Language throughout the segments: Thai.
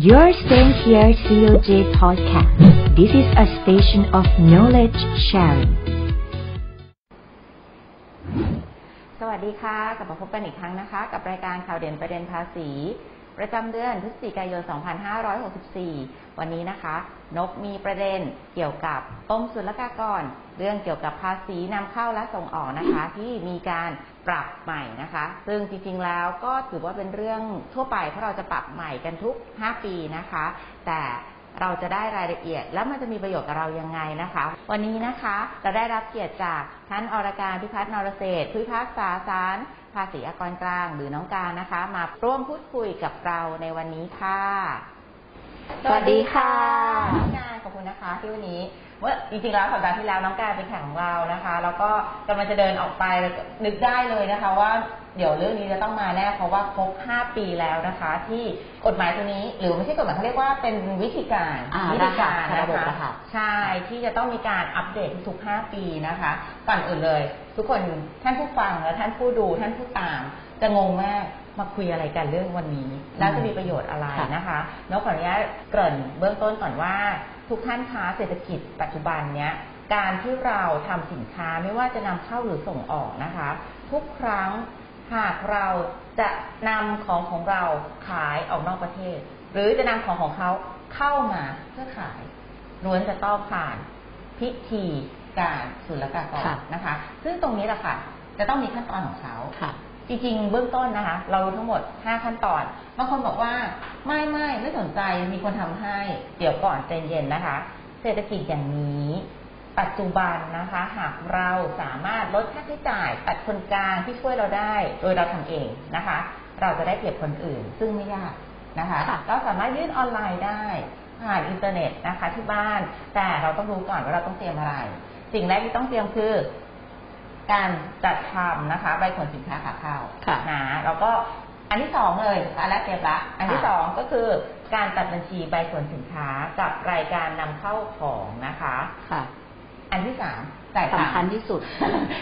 You're staying here COJ Podcast. This is a station of knowledge sharing. สวัสดีค่ะ กลับมาพบกันอีกครั้งนะคะ กับรายการข่าวเด่นประเด็นภาษี ประจำเดือนพฤศจิกายน 2564 วันนี้นะคะ นกมีประเด็นเกี่ยวกับกรมศุลกากร เรื่องเกี่ยวกับภาษีนำเข้าและส่งออกนะคะ ที่มีการปรับใหม่นะคะ ซึ่งจริงๆแล้วก็ถือว่าเป็นเรื่องทั่วไปเพราะเราจะปรับใหม่กันทุก 5 ปีนะคะ แต่เราจะได้รายละเอียดแล้วมันจะมีประโยชน์กับเรายังไงนะคะ วันนี้นะคะเราได้รับเกียรติจากท่านอรการพิพัฒน์นรเศรษฐ์ผู้พิพากษาศาล ภาษีอากรกลางหรือน้องการนะคะ มาร่วมพูดคุยกับเราในวันนี้ค่ะ สวัสดีค่ะน้องการขอบคุณนะคะที่วันนี้เมื่อจริงๆแล้วสัปดาห์ที่แล้วน้องการเป็นแข่งของเรานะคะ แล้วก็กำลังจะเดินออกไปแล้วก็นึกได้เลยนะคะ ว่า เดี๋ยวเรื่องนี้จะต้องมาแน่เพราะว่าครบ 5 ปีแล้วนะคะ ที่กฎหมายตัวนี้ หรือไม่ใช่กฎหมายเขาเรียกว่าเป็นวิธีการอ่าวิธีการรหัสนะระบบคะรหัสใช่ที่จะต้องมีการอัปเดตทุกๆ5ปีนะคะก่อนอื่นเลย ทุกคนท่านผู้ฟังและท่านผู้ดูท่านผู้ตาม จะงงมากมาคุยอะไรกันเรื่องวันนี้ แล้วจะมีประโยชน์อะไรค่ะนะคะนกขออนุญาตเกริ่นเบื้องต้นก่อนว่า ทุกท่านคะเศรษฐกิจปัจจุบันเนี้ยการที่เราทำสินค้าไม่ว่าจะนำเข้าหรือส่งออกนะคะ ทุกครั้ง หากเราจะนำของของเราขายออกนอกประเทศ หรือจะนำของของเขาเข้ามาเพื่อขายล้วนจะต้องผ่านพิธีการศุลกากรค่ะนะคะ ซึ่งตรงนี้แหละค่ะ จะต้องมีขั้นตอนของเขาค่ะจริงๆ เบื้องต้นนะคะ เรารู้ทั้งหมด 5 ขั้นตอน บางคนบอกว่าไม่ไม่ไม่สนใจมีคนทำให้ เดี๋ยวก่อนใจเย็นนะคะ เศรษฐกิจอย่างนี้ ปัจจุบันนะคะ หากเราสามารถลดค่าใช้จ่ายตัดคนกลางที่ช่วยเราได้ โดยเราทำเองนะคะ เราจะได้เปรียบคนอื่น ซึ่งไม่ยากนะคะค่ะเราสามารถยื่นออนไลน์ได้ผ่านอินเทอร์เน็ตนะคะ ที่บ้าน แต่เราต้องรู้ก่อนว่าเราต้องเตรียมอะไร สิ่งแรกที่ต้องเตรียมคือการจัดทำนะคะใบขนสินค้าขาเข้าค่ะนะแล้วก็อันที่สองเลยอันแรกเตรียมละ อันที่ค่ะสองก็คือการตัดบัญชีใบขนสินค้ากับรายการนำเข้าของนะคะค่ะ อันที่สามจ่ายตังสำคัญค์ที่สุด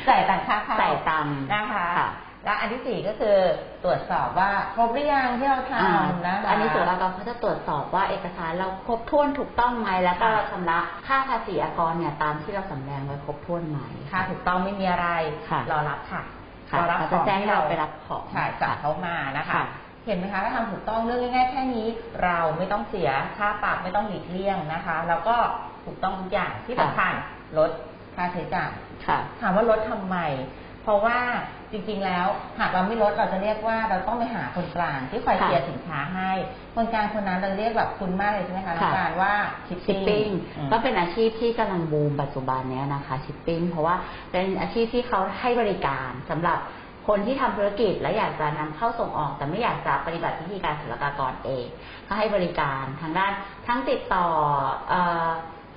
จ่ายตังค่าเข้าจ่ายตังค์นะคะค่ะและอันที่สี่ก็คือตรวจสอบว่าครบหรือยังที่เราอ่าทำนะคะอันนี้ศุลกากรเขาจะตรวจสอบว่าเอกสารเราครบถ้วนถูกต้องไหมแล้วก็ค่ะเราชำระค่าภาษีอากรเนี่ยตามที่เราสำแดงไว้ครบถ้วนไหมถ้าถูกต้องไม่มีอะไรค่ะรอรับค่ะค่ะรอรับเขาขจะองแจ้งให้ที่เราไปรับของใช่จากเขามานะคะค่ะเห็นไหมคะถ้าทำถูกต้องเรื่องง่ายๆแค่นี้ เราไม่ต้องเสียค่าปรับไม่ต้องหลีกเลี่ยงนะคะ แล้วก็ถูกต้องทุกอย่างที่สำคัญ ลดค่าใช้จ่ายค่ะถามว่าลดทำไม เพราะว่าจริง ๆ แล้วหากเราไม่ลดเราจะเรียกว่าเราต้องไปหาคนกลางที่คอยค่ะเคลียร์สินค้าให้ คนกลางคนนั้นเราเรียกแบบคุณมากเลยใช่ไหมคะค่ะน้องการว่าชิปชิปปิ้งอืมก็เป็นอาชีพที่กำลังบูมปัจจุบันเนี้ยนะคะชิปปิ้งเพราะว่าเป็นอาชีพที่เขาให้บริการสำหรับคนที่ทำธุรกิจและอยากจะนำเข้าส่งออก แต่ไม่อยากจะปฏิบัติพิธีการศุลกากรเอง ก็ให้บริการทางด้านทั้งติดต่อเอ่อ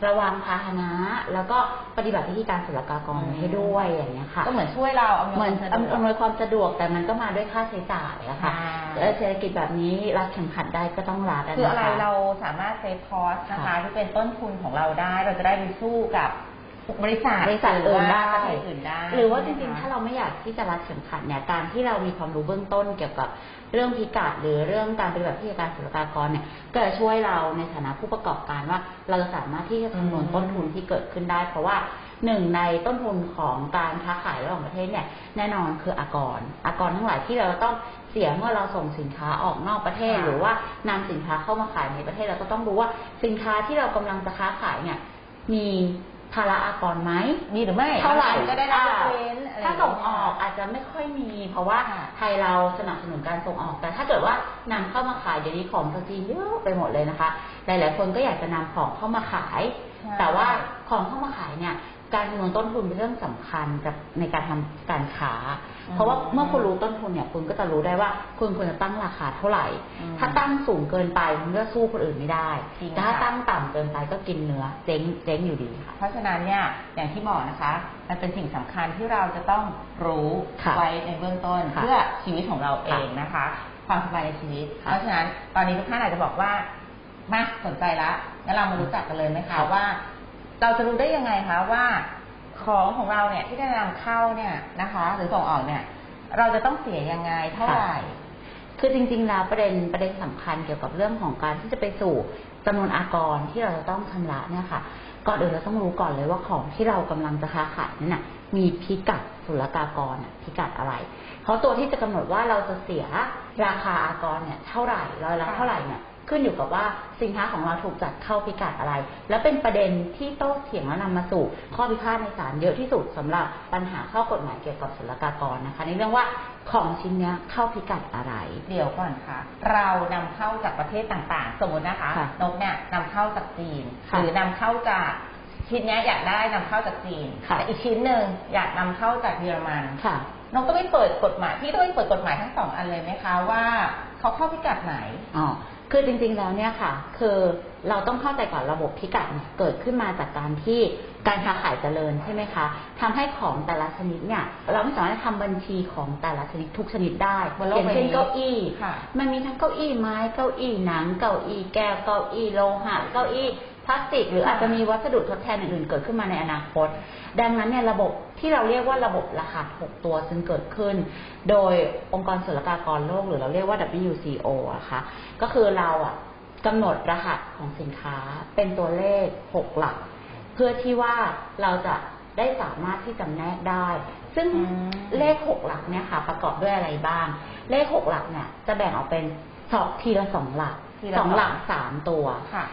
ระวังพาหนะ แล้วก็ปฏิบัติพิธีการศุลกากรให้ด้วยอย่างเงี้ยค่ะก็เหมือนช่วยเราอำนวยเหมือนความสะดวกอำนวยความสะดวกแต่มันก็มาด้วยค่าใช้จ่ายอะค่ะอ่าเออเศรษฐกิจแบบนี้รัดเข็มขัดได้ก็ต้องรัดอะคืออะไรนะคะเราสามารถเซฟคอสนะคะค่ะที่เป็นต้นทุนของเราได้ เราจะได้ไปสู้กับบริษัทบริษัทอื่นได้หรือว่าประเทศอื่นได้ห รือว่าจริงๆ ถ้าเราไม่อยากที่จะรัดเข็มขัดเนี่ย การที่เรามีความรู้เบื้องต้นเกี่ยวกับเรื่องพิกัดหรือเรื่องการปฏิบัติพิธีการศุลกากรเนี่ย ก็จะช่วยเราในฐานะผู้ประกอบการว่า เราสามารถที่จะคำนวณต้นทุนที่เกิดขึ้นได้ เพราะว่าหนึ่งในต้นทุนของการค้าขายระหว่างประเทศเนี่ยแน่นอนคืออากร อากรทั้งหลายที่เราต้องเสียเมื่อเราส่งสินค้าออกนอกประเทศ หรือว่านำสินค้าเข้ามาขายในประเทศเราก็ต้องรู้ว่าสินค้าที่เรากำลังจะค้าขายเนี่ยมี ภาระอากรไหมมีหรือไม่เท่าไหร่ก็ได้รับยอ่ากเว้นอะไรถ้าส่งออกย่าเยอาจจะไม่ค่อยมี เพราะว่าค่ะไทยเราสนับสนุนการส่งออก แต่ถ้าเกิดว่านำเข้ามาขายเดี๋ยวนี้ของจากจีนเยอะไปหมดเลยนะคะ หลาย ๆ คนก็อยากจะนำของเข้ามาขายใช่แต่ว่าของเข้ามาขายเนี่ย การคำนวณต้นทุนเป็นเรื่องสำคัญกับในการทำการค้า เพราะว่าเมื่อคุณรู้ต้นทุนเนี่ย คุณก็จะรู้ได้ว่าคุณควรจะตั้งราคาเท่าไหร่อืมถ้าตั้งสูงเกินไปคุณก็สู้คนอื่นไม่ได้จริงแต่ถ้าค่ะตั้งต่ำเกินไปก็กินเนื้อเจ๊งเจ๊งอยู่ดีค่ะเพราะฉะนั้นเนี่ยอย่างที่บอกนะคะ มันเป็นสิ่งสำคัญที่เราจะต้องรู้ค่ะไว้ในเบื้องต้นค่ะเพื่อชีวิตของเราเองนะคะ ความสบายในชีวิตค่ะเพราะฉะนั้นตอนนี้ทุกท่านอาจจะบอกว่ามาสนใจละงั้นเรามารู้จักกันเลยไหมคะค่ะว่า เราจะรู้ได้ยังไงคะว่าของของเราเนี่ยที่ได้นำเข้าเนี่ยนะคะ หรือส่งออกเนี่ย เราจะต้องเสียยังไงเท่าไหร่คือจริงๆแล้วประเด็นประเด็นสำคัญเกี่ยวกับเรื่องของการที่จะไปสู่จำนวนอากรที่เราจะต้องชำระเนี่ยค่ะก่อนอื่นเราต้องรู้ก่อนเลยว่าของที่เรากำลังจะค้าขายนั้นน่ะมีพิกัดศุลกากรน่ะพิกัดอะไรเพราะตัวที่จะกำหนดว่าเราจะเสียราคาอากรเนี่ยเท่าไหร่ร้อยละเท่าไหร่เนี่ย ขึ้นอยู่กับว่าสินค้าของเราถูกจัดเข้าพิกัดอะไร และเป็นประเด็นที่โต้เถียงและนำมาสู่ ข้อพิพาทในศาลเยอะที่สุดสำหรับปัญหาข้อกฎหมายเกี่ยวกับศุลกากรนะคะ ในเรื่องว่าของชิ้นเนี้ยเข้าพิกัดอะไร เดี๋ยวก่อนค่ะ เรานำเข้าจากประเทศต่างๆ สมมตินะคะค่ะนกเนี่ยนำเข้าจากจีนค่ะหรือนำเข้าจากชิ้นเนี้ยอยากได้นำเข้าจากจีนค่ะแต่อีกชิ้นหนึ่งอยากนำเข้าจากเยอรมันค่ะนกต้องไปเปิดกฎหมายพี่ต้องไปเปิดกฎหมายทั้งสองอันเลยไหมคะว่าเขาเข้าพิกัดไหนอ๋อ คือจริงๆแล้วเนี่ยค่ะ คือเราต้องเข้าใจก่อนระบบพิกัดเนี่ยเกิดขึ้นมาจากการที่การค้าขายเจริญใช่ไหมคะทำให้ของแต่ละชนิดเนี่ยเราไม่สามารถทำบัญชีของแต่ละชนิดทุกชนิดได้บนโลอกย่างเช่นใบนี้เก้าอี้ค่ะมันมีทั้งเก้าอี้ไม้เก้าอี้หนัง เก้าอี้แก้วเก้าอี้โลหะเก้าอี้พ ลาสติก หรืออาจจะมีวัสดุทดแทนอื่นๆเกิดขึ้นมาในอนาคต ดังนั้นเนี่ยระบบที่เราเรียกว่าระบบรหัส 6 ตัวซึ่งเกิดขึ้น โดยองค์กรศุลกากรโลก หรือเราเรียกว่า WCO อะคะก็คือเราอะกำหนดรหัสของสินค้าเป็นตัวเลข 6 หลัก เพื่อที่ว่าเราจะได้สามารถที่จำแนกได้ ซึ่งอืมเลข 6 หลักเนี่ยค่ะ ประกอบด้วยอะไรบ้าง เลข 6 หลักเนี่ยจะแบ่งออกเป็นสองทีละสองหลักทีละสองสองหลักสามตัวค่ะ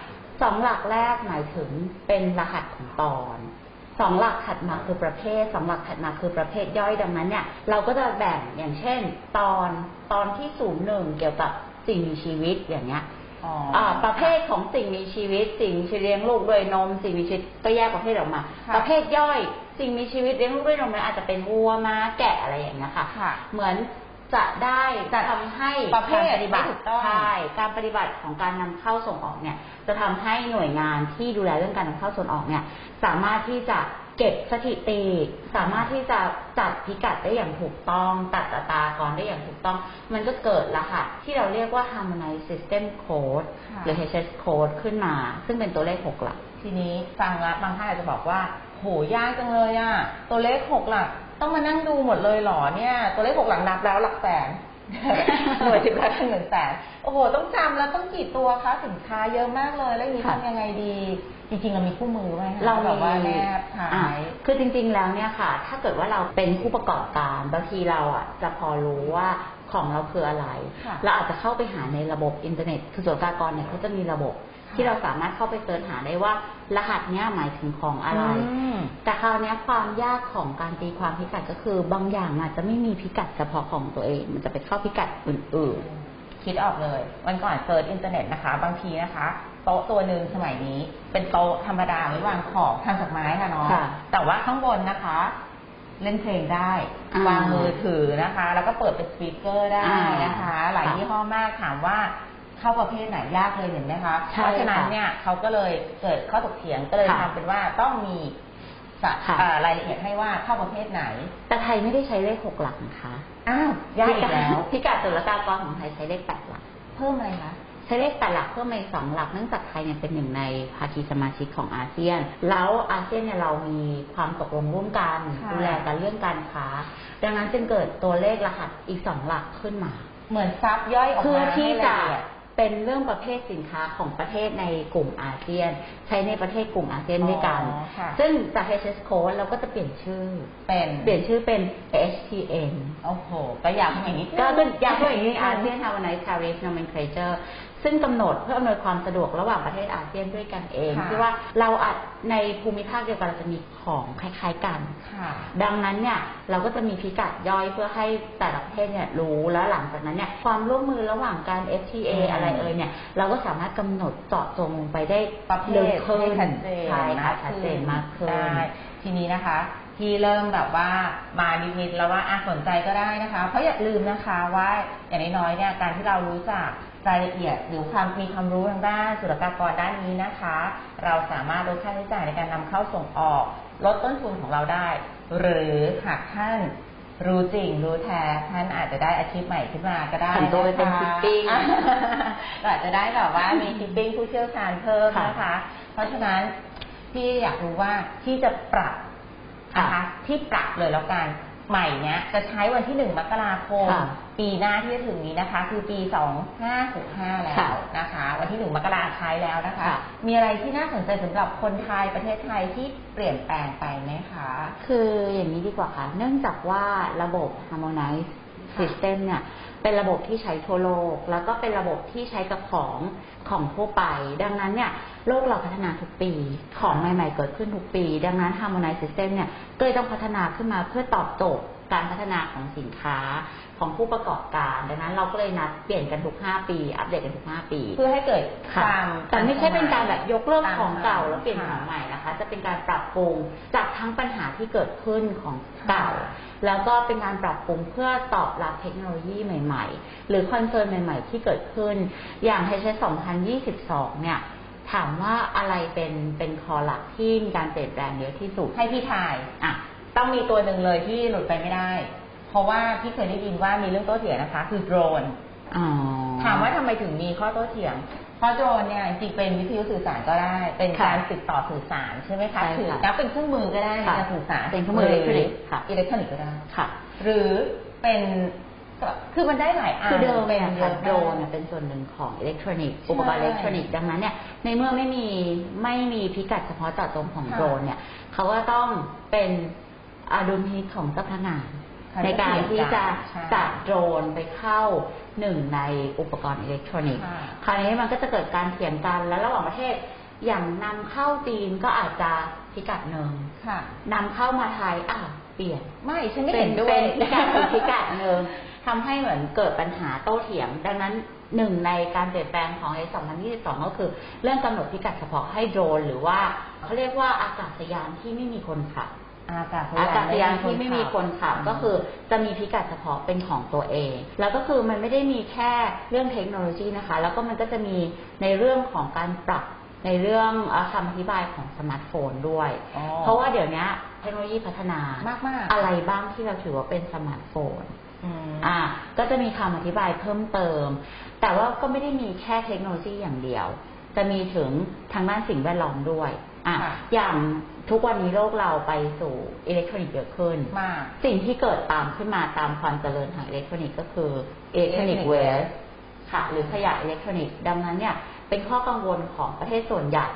สองหลักแรกหมายถึงเป็นรหัสของตอนสองหลักถัดมาคือประเภทสองหลักถัดมาคือประเภทย่อยดังนั้นเนี่ย เราก็จะแบ่งอย่างเช่น ตอนตอนที่ศูนย์หนึ่งเกี่ยวกับสิ่งมีชีวิตอย่างเงี้ยอ๋ออ่าประเภทของสิ่งมีชีวิต สิ่งมีชีวิตเลี้ยงลูกด้วยนม สิ่งมีชีวิตก็แยกประเภทออกมาค่ะประเภทย่อย สิ่งมีชีวิตเลี้ยงลูกด้วยนมนั้นอาจจะเป็นวัวม้าแกะอะไรอย่างเงี้ยค่ะค่ะเหมือน จะได้จะทำให้ประเภทการปฏิบัติไม่ถูกต้องใช่การปฏิบัติของการนำเข้าส่งออกเนี่ย จะทำให้หน่วยงานที่ดูแลเรื่องการนำเข้าส่งออกเนี่ย สามารถที่จะเก็บสถิติ สามารถที่จะจัดพิกัดได้อย่างถูกต้องตัดอัตรากรได้อย่างถูกต้อง มันก็เกิดรหัสที่เราเรียกว่า Harmonized System Code ค่ะหรือ HS Code ขึ้นมา ซึ่งเป็นตัวเลขหกหลัก ทีนี้ฟังแล้วบางท่านอาจจะบอกว่า โหยากจังเลยอะตัวเลขหกหลัก ต้องมานั่งดูหมดเลยเหรอเนี่ย ตัวเลขหกหลักนับแล้วหลักแสนหน่วยสิบละถึงหนึ่งแสนโอ้โห ต้องจำแล้วต้องกี่ตัวคะสินค้าเยอะมากเลย แล้วอย่างนี้ค่ะทำยังไงดี จริงๆ เรามีคู่มือไหมคะเราแบมีบว่าแนบขาอะยคือจริง ๆ แล้วเนี่ยค่ะ ถ้าเกิดว่าเราเป็นผู้ประกอบการบางทีเราอะจะพอรู้ว่า ของเราคืออะไรค่ะเราอาจจะเข้าไปหาในระบบอินเทอร์เน็ตคือศุลกากรเนี่ยเขาจะมีระบบค่ะที่เราสามารถเข้าไปเสิร์ชหาได้ว่า รหัสเนี้ยหมายถึงของอะไรมแต่คราวเนี้ยความยากของการตีความพิกัดก็คือบางอย่างอาจจะไม่มีพิกัดเฉพาะของตัวเอง มันจะไปเข้าพิกัดอื่นคิดออกเลย วันก่อนเซิร์ชอินเทอร์เน็ตนะคะ บางทีนะคะโต๊ะตัวหนึ่งสมัยนี้ เป็นโต๊ะธรรมดาไว้วางของทำจากไม้ค่ะน้องค่ะแต่ว่าข้างบนนะคะ เล่นเพลงได้อ่าวางมือถือนะคะ แล้วก็เปิดเป็นสปีกเกอร์ได้อ่านนะคะ หลายค่ะยี่ห้อมากถามว่าเข้าประเภทไหนยากเลยเห็นไหมคะใช่เพราะฉะนั้นค่ะเนี่ยเขาก็เลยเกิดข้อถกเถียงก็เลยค่ะทำเป็นว่าต้องมีสะค่ะอ่ารายละเอียดให้ว่าเข้าประเภทไหนๆแต่ไทยไม่ได้ใช้เลขหกหลักนะคะ อ้าวยากอีกแล้วพิกัดศุลกากรของไทยใช้เลขแปดหลัก เพิ่มอะไรคะ ใช้เลขแปดหลักเพิ่มมาอีกสองหลักเนื่องจากไทยเนี่ยเป็นหนึ่งในภาคีสมาชิกของอาเซียน แล้วอาเซียนเนี่ยเรามีความตกลงร่วมกันค่ะดูแลกันเรื่องการค้า ดังนั้นจึงเกิดตัวเลขรหัสอีกสองหลักขึ้นมา เหมือนซับย่อยออกเพื่อมาที่ให้จะละเอียดเป็นเรื่องประเภทสินค้าของประเทศในกลุ่มอาเซียน ใช้ในประเทศกลุ่มอาเซียนด้วยกันอ๋อค่ะซึ่งจาก HS Code เราก็จะเปลี่ยนชื่อเป็นเปลี่ยนชื่อเป็น HTN โอ้โหก็อยากอย่างนี้ก็คืออยากให้อย่างนี้อาเซียน Harmonized Tariff Nomenclature ซึ่งกำหนดเพื่ออำนวยความสะดวกระหว่างประเทศอาเซียนด้วยกันเองค่ะที่ว่าเราอาจในภูมิภาคเดียวกันเราจะมีของคล้ายๆกันค่ะดังนั้นเนี่ยเราก็จะมีพิกัดย่อยเพื่อให้แต่ละประเทศเนี่ยรู้แล้วหลังจากนั้นเนี่ยความร่วมมือระหว่างการ FTA อืมอะไรเอ่ยเนี่ยเราก็สามารถกำหนดเจาะจงลงไปได้ประเภลึกทขึ้ให้นชัดเจนใช่ค่ะมากชัดเจนมากขึ้นได้ทีนี้นะคะที่เริ่มแบบว่ามานิดๆแล้วว่าอะสนใจก็ได้นะคะ เพราะอย่าลืมนะคะว่าอย่างน้อยๆเนี่ยการที่เรารู้จัก รายละเอียดหรือความมีความรู้ทางด้านศุลกากรด้านนี้นะคะ เราสามารถลดค่าใช้จ่ายในการนำเข้าส่งออกลดต้นทุนของเราได้ หรือหากท่านรู้จริงรู้แท้ท่านอาจจะได้อาชีพใหม่ขึ้นมาก็ได้ผันตัวไปเป็นนะคะ shipping อะเราอาจจะได้แบบว่ามีชิปปิ้งผู้เชี่ยวชาญเพิ่มนะคะ เพราะฉะนั้นพี่อยากรู้ว่าที่จะปรับนะคะค่ะที่ปรับเลยแล้วกัน ใหม่เนี้ยจะใช้วันที่หนึ่งมกราคมค่ะปีหน้าที่จะถึงนี้นะคะ คือปี2565แล้ค่ะวนะคะ วันที่หนึ่งมกราใช้แล้วนะคะค่ะมีอะไรที่น่าสนใจสำหรับคนไทยประเทศไทยที่เปลี่ยนแปลงไปไหมคะ คืออย่างนี้ดีกว่าค่ะ เนื่องจากว่าระบบ Harmonize System เนี่ยเป็นระบบที่ใช้ทั่วโลก แล้วก็เป็นระบบที่ใช้กับของของทั่วไป ดังนั้นเนี่ย โลกเราพัฒนาทุกปี ของใหม่ ๆ เกิดขึ้นทุกปี ดังนั้น Harmonize System เนี่ยก็เลยต้องพัฒนาขึ้นมาเพื่อตอบโจทย์การพัฒนาของสินค้าของผู้ประกอบการ ดังนั้นเราก็เลยนัดเปลี่ยนกันทุก 5 ปี อัปเดตกันทุก 5 ปี เพื่อให้เกิดค่ะความแต่ไม่ใช่เป็นการแบบยกเลิกตามของเก่าสมัยแล้วเปลี่ยนค่ะของใหม่นะคะ จะเป็นการปรับปรุงจากทั้งปัญหาที่เกิดขึ้นของเก่าค่ะแล้วก็เป็นการปรับปรุงเพื่อตอบรับเทคโนโลยีใหม่ ๆ หรือคอนเซิร์นใหม่ ๆ ที่เกิดขึ้น อย่าง HS 2022 เนี่ย ถามว่าอะไรเป็นเป็นคอหลักที่มีการเปลี่ยนแปลงเยอะที่สุด ให้พี่ทายอะต้องมีตัวหนึ่งเลยที่หลุดไปไม่ได้ เพราะว่าพี่เคยได้ยินว่ามีเรื่องโต้เถียงนะคะ คือโดรนอ๋อถามว่าทำไมถึงมีข้อโต้เถียง เพราะโดรนเนี่ยจริงๆเป็นวิทยุสื่อสารก็ได้ เป็นการติดต่อสื่อสารใช่ไหมคะใช่ค่ะถือนับเป็นเครื่องมือก็ได้ในค่ะการสื่อสารเป็นเครื่องมืออิเล็กทรอนิกส์ค่ะอิเล็กทรอนิกส์ก็ได้ค่ะ หรือเป็นก็ คือมันได้หลายอันคือเดิมเป็เนี่ยนเยค่ะอะโดรนมากเนี่ยเป็นส่วนหนึ่งของอิเล็กทรอนิกส์ใช่อุปกรณ์อิเล็กทรอนิกส์ดังนั้นเนี่ยในเมื่อไม่มีไม่มีพิกัดเฉพาะเจาะจงของค่ะโดรนเนี่ยเขาก็ต้องเป็นอาดุลพินิจของเจ้าพนักงานค่ะในการที่จะใช่จัดโดรนไปเข้าหนึ่งในอุปกรณ์อิเล็กทรอนิกส์ค่ะคราวนี้มันก็จะเกิดการเถียงกันแล้วระหว่างประเทศอย่างนำเข้าจีนก็อาจจะพิกัดหนึ่งค่ะนำเข้ามาไทยอ้าวเปลี่ยนไม่ฉันไม่เป็เห็นนด้วเป็ยนพิกัดอีกพิกัดหนึ่ง ทำให้เหมือนเกิดปัญหาโต้เถียง ดังนั้นหนึ่งในการเปลี่ยนแปลงของ S 2022 ก็คือเรื่องกำหนดพิกัดเฉพาะให้โดรนหรือว่าเขาเรียกว่าอากาศยานที่ไม่มีคนขับอากาศอากาศยานที่ไม่มีคนขับก็คือจะมีพิกัดเฉพาะเป็นของตัวเอง แล้วก็คือมันไม่ได้มีแค่เรื่องเทคโนโลยีนะคะ แล้วก็มันก็จะมีในเรื่องของการปรับในเรื่องเอ่อคำอธิบายของสมาร์ทโฟนด้วยอ๋อเพราะว่าเดี๋ยวนี้เทคโนโลยีพัฒนามากมาก ๆ อะไรบ้างที่เราถือว่าเป็นสมาร์ทโฟน อืมอ่า ก็จะมีคำอธิบายเพิ่มเติม แต่ว่าก็ไม่ได้มีแค่เทคโนโลยีอย่างเดียว จะมีถึงทางด้านสิ่งแวดล้อมด้วยอะค่ะอย่างทุกวันนี้โลกเราไปสู่อิเล็กทรอนิกส์เยอะขึ้นมากสิ่งที่เกิดตามขึ้นมาตามความเจริญทางอิเล็กทรอนิกส์ก็คืออิเล็กทรอนิกส์ Electronic เวe-waste ค่ะ หรือขยะอิเล็กทรอนิกส์ดังนั้นเนี่ย เป็นข้อกังวลของประเทศส่วนใหญ่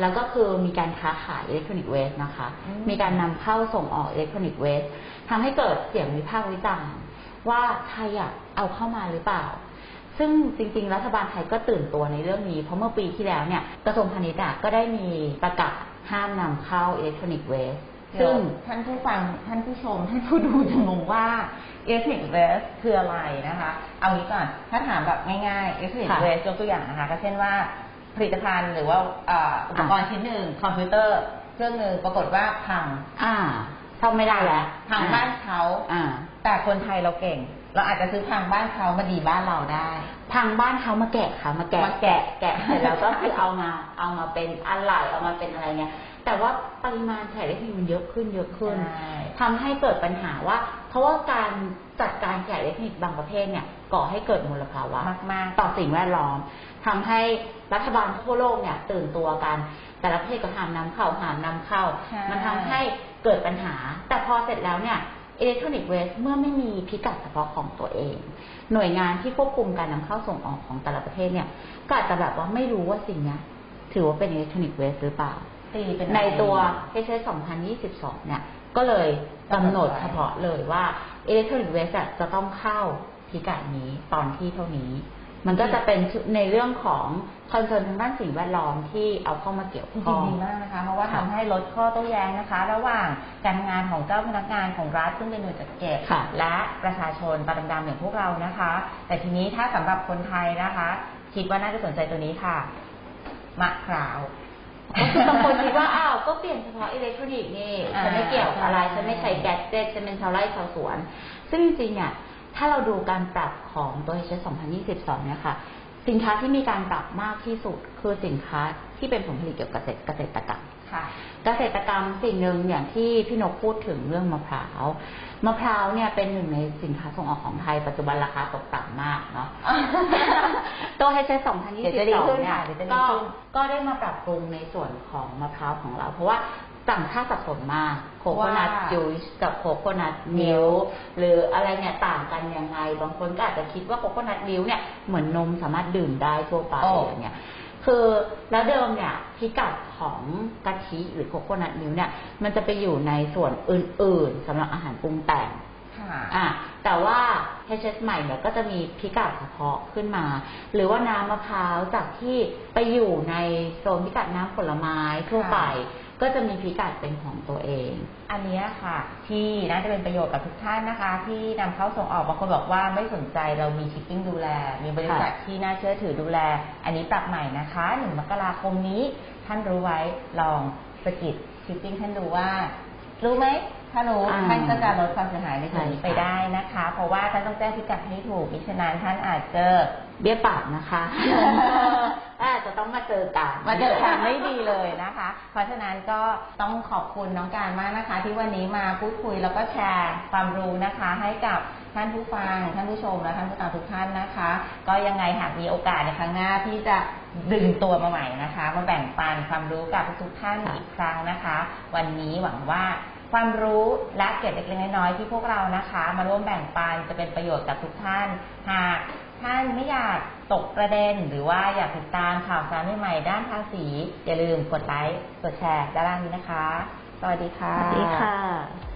แล้วก็คือมีการค้าขาย electronic waste นะคะอืมมีการนำเข้าส่งออก electronic waste ทำให้เกิดเสียงวิพากษ์วิจารณ์ ว่าไทยอะเอาเข้ามาหรือเปล่า ซึ่งจริง ๆ รัฐบาลไทยก็ตื่นตัวในเรื่องนี้ เพราะเมื่อปีที่แล้วเนี่ยกระทรวงพาณิชย์อะก็ได้มีประกาศห้ามนำเข้าอิเล็กทรอนิกส์เวสซึ่ซึ่งซึ่งท่านผู้ฟังท่านผู้ชมท่านผู้ดูจะงงว่า ethnic waste คืออะไรนะคะ เอางี้ก่อนถ้าถามแบบง่ายๆ ethnic ค่ะ waste ยกตัวอย่างนะคะ ก็เช่นว่าผลิตภัณฑ์หรือว่าเอ่ออุปกรณ์ชิ้นหนึ่งคอมพิวเตอร์เครื่องหนึ่งปรากฏว่าพังอ่าเข้าไม่ได้แล้วพังบ้านเขาอ่า แต่คนไทยเราเก่ง เราอาจจะซื้อพังบ้านเขามาดีบ้านเราได้ พังบ้านเขามาแกะค่ะมาแกะมาแกะแกะเสร็จแล้วก็คือเอามาเอามาเป็นอะไรเอามาเป็นอะไรเงี้ยแต่ว่าปริมาณแฉได้ทีมันเยอะขึ้นเยอะขึ้นใช่ทำให้เกิดปัญหาว่า เพราะว่าการจัดการขยะอิเล็กทรอนิกส์บางประเภทเนี่ยก่อให้เกิดมลภาวะมากต่อสิ่งแวดล้อมทำให้รัฐบาลทั่วโลกเนี่ยตื่นตัวกัน แต่ละประเทศก็ห้ามนำเข้าห้ามนำเข้าใช่มันทำให้เกิดปัญหา แต่พอเสร็จแล้วเนี่ย electronic waste เมื่อไม่มีพิกัดเฉพาะของตัวเอง หน่วยงานที่ควบคุมการนำเข้าส่งออกของแต่ละประเทศเนี่ยก็อาจจะแบบว่าไม่รู้ว่าสิ่งเนี้ยถือว่าเป็น electronic waste หรือเปล่าๆตีเป็นในตัว HS 2022 เนี่ย ก็เลยกำหนดเฉพาะเลยว่า electronic waste จะต้องเข้าพิกัดนี้ตอนที่เท่านี้ มันก็จะเป็นในเรื่องของ concern ทางด้านสิ่งแวดล้อมที่เอาเข้ามาเกี่ยวข้องจริงๆดีมากนะคะ เพราะว่าค่ะทำให้ลดข้อโต้แย้งนะคะ ระหว่างการทำงานของเจ้าพนักงานของรัฐซึ่งเป็นหน่วยจัดเก็บค่ะและประชาชนตาดำๆอย่างพวกเรานะคะ แต่ทีนี้ถ้าสำหรับคนไทยนะคะ คิดว่าน่าจะสนใจตัวนี้ค่ะมะพร้าวก็คือบางคนคิดว่าอ้าวก็เปลี่ยนเฉพาะอิเล็กทรอนิกส์นี่อ่าฉันไม่เกี่ยวอะไรใช่ฉันไม่ใช้แก๊สเจ็ตฉันเป็นชาวไร่ชาวสวน ซึ่งจริงๆเนี่ย ถ้าเราดูการปรับของตัว HS 2022 เนี่ยค่ะ สินค้าที่มีการปรับมากที่สุดคือสินค้าที่เป็นผลผลิตเกี่ยวกับเกษตรเกษตรกรรมค่ะเกษตรกรรมสิ่งหนึ่งอย่างที่พี่นกพูดถึงเรื่องมะพร้าว มะพร้าวเนี่ยเป็นหนึ่งในสินค้าส่งออกของไทยปัจจุบันราคาตกต่ำมากเนาะตัว HS เดี๋ยวจะดีขึ้น2022เนี่ยค่ะเดี๋ยวจะดีก็ขึ้นก็ได้มาปรับปรุงในส่วนของมะพร้าวของเรา เพราะว่าต่างชาติสับสนมากว่า coconut juice กับ coconut milk หรืออะไรเนี่ยต่างกันยังไง บางคนก็อาจจะคิดว่า coconut milk เนี่ยเหมือนนมสามารถดื่มได้ทั่วไปโอ้อย่างเงี้ยคือแล้วเดิมเนี่ยพิกัดของกะทิหรือ coconut milk เนี่ยมันจะไปอยู่ในส่วนอื่น ๆสำหรับอาหารปรุงแต่งค่ะอะแต่ว่า HS ใหม่เนี่ยก็จะมีพิกัดเฉพาะขึ้นมา หรือว่าน้ำมะพร้าวจากที่ไปอยู่ในโซนพิกัดน้ำผลไม้ทั่วไป ก็จะมีพิกัดเป็นของตัวเอง อันนี้ค่ะ ที่น่าจะเป็นประโยชน์กับทุกท่านนะคะ ที่นำเข้าส่งออกบางคนบอกว่าไม่สนใจเรามีชิปปิ้งดูแล มีบริษัทที่น่าเชื่อถือดูแล อันนี้ปรับใหม่นะคะหนึ่งมกราคมนี้ท่านรู้ไว้ลองสะกิดชิปปิ้งท่านดูว่า รู้ไหม ถ้ารู้อ่าท่านก็จะลดความเสียหายในส่วนนี้ใช่ค่ะไปได้นะคะ เพราะว่าท่านต้องแจ้งพิกัดให้ถูกมิฉะนั้นท่านอาจจะเบี้ยปากนะคะอาจจะต้องมาเจอกันมาเจอกันได้ดีเลยนะคะ เพราะฉะนั้นก็ต้องขอบคุณน้องการมากนะคะ ที่วันนี้มาพูดคุยแล้วก็แชร์ความรู้นะคะ ให้กับท่านผู้ฟังท่านผู้ชมและท่านผู้ตามทุกท่านนะคะ ก็ยังไงหากมีโอกาสในครั้งหน้าที่จะดึงตัวมาใหม่นะคะ มาแบ่งปันความรู้กับทุกๆท่านอีกครั้งนะคะ วันนี้หวังว่า ความรู้และเกร็ดเล็กๆน้อยๆที่พวกเรานะคะ มาร่วมแบ่งปันจะเป็นประโยชน์กับทุกท่าน หากท่านไม่อยากตกประเด็น หรือว่าอยากติดตามข่าวสารใหม่ๆด้านภาษี อย่าลืมกดไลค์กดแชร์ด้านล่างนี้นะคะ สวัสดีค่ะ สวัสดีค่ะ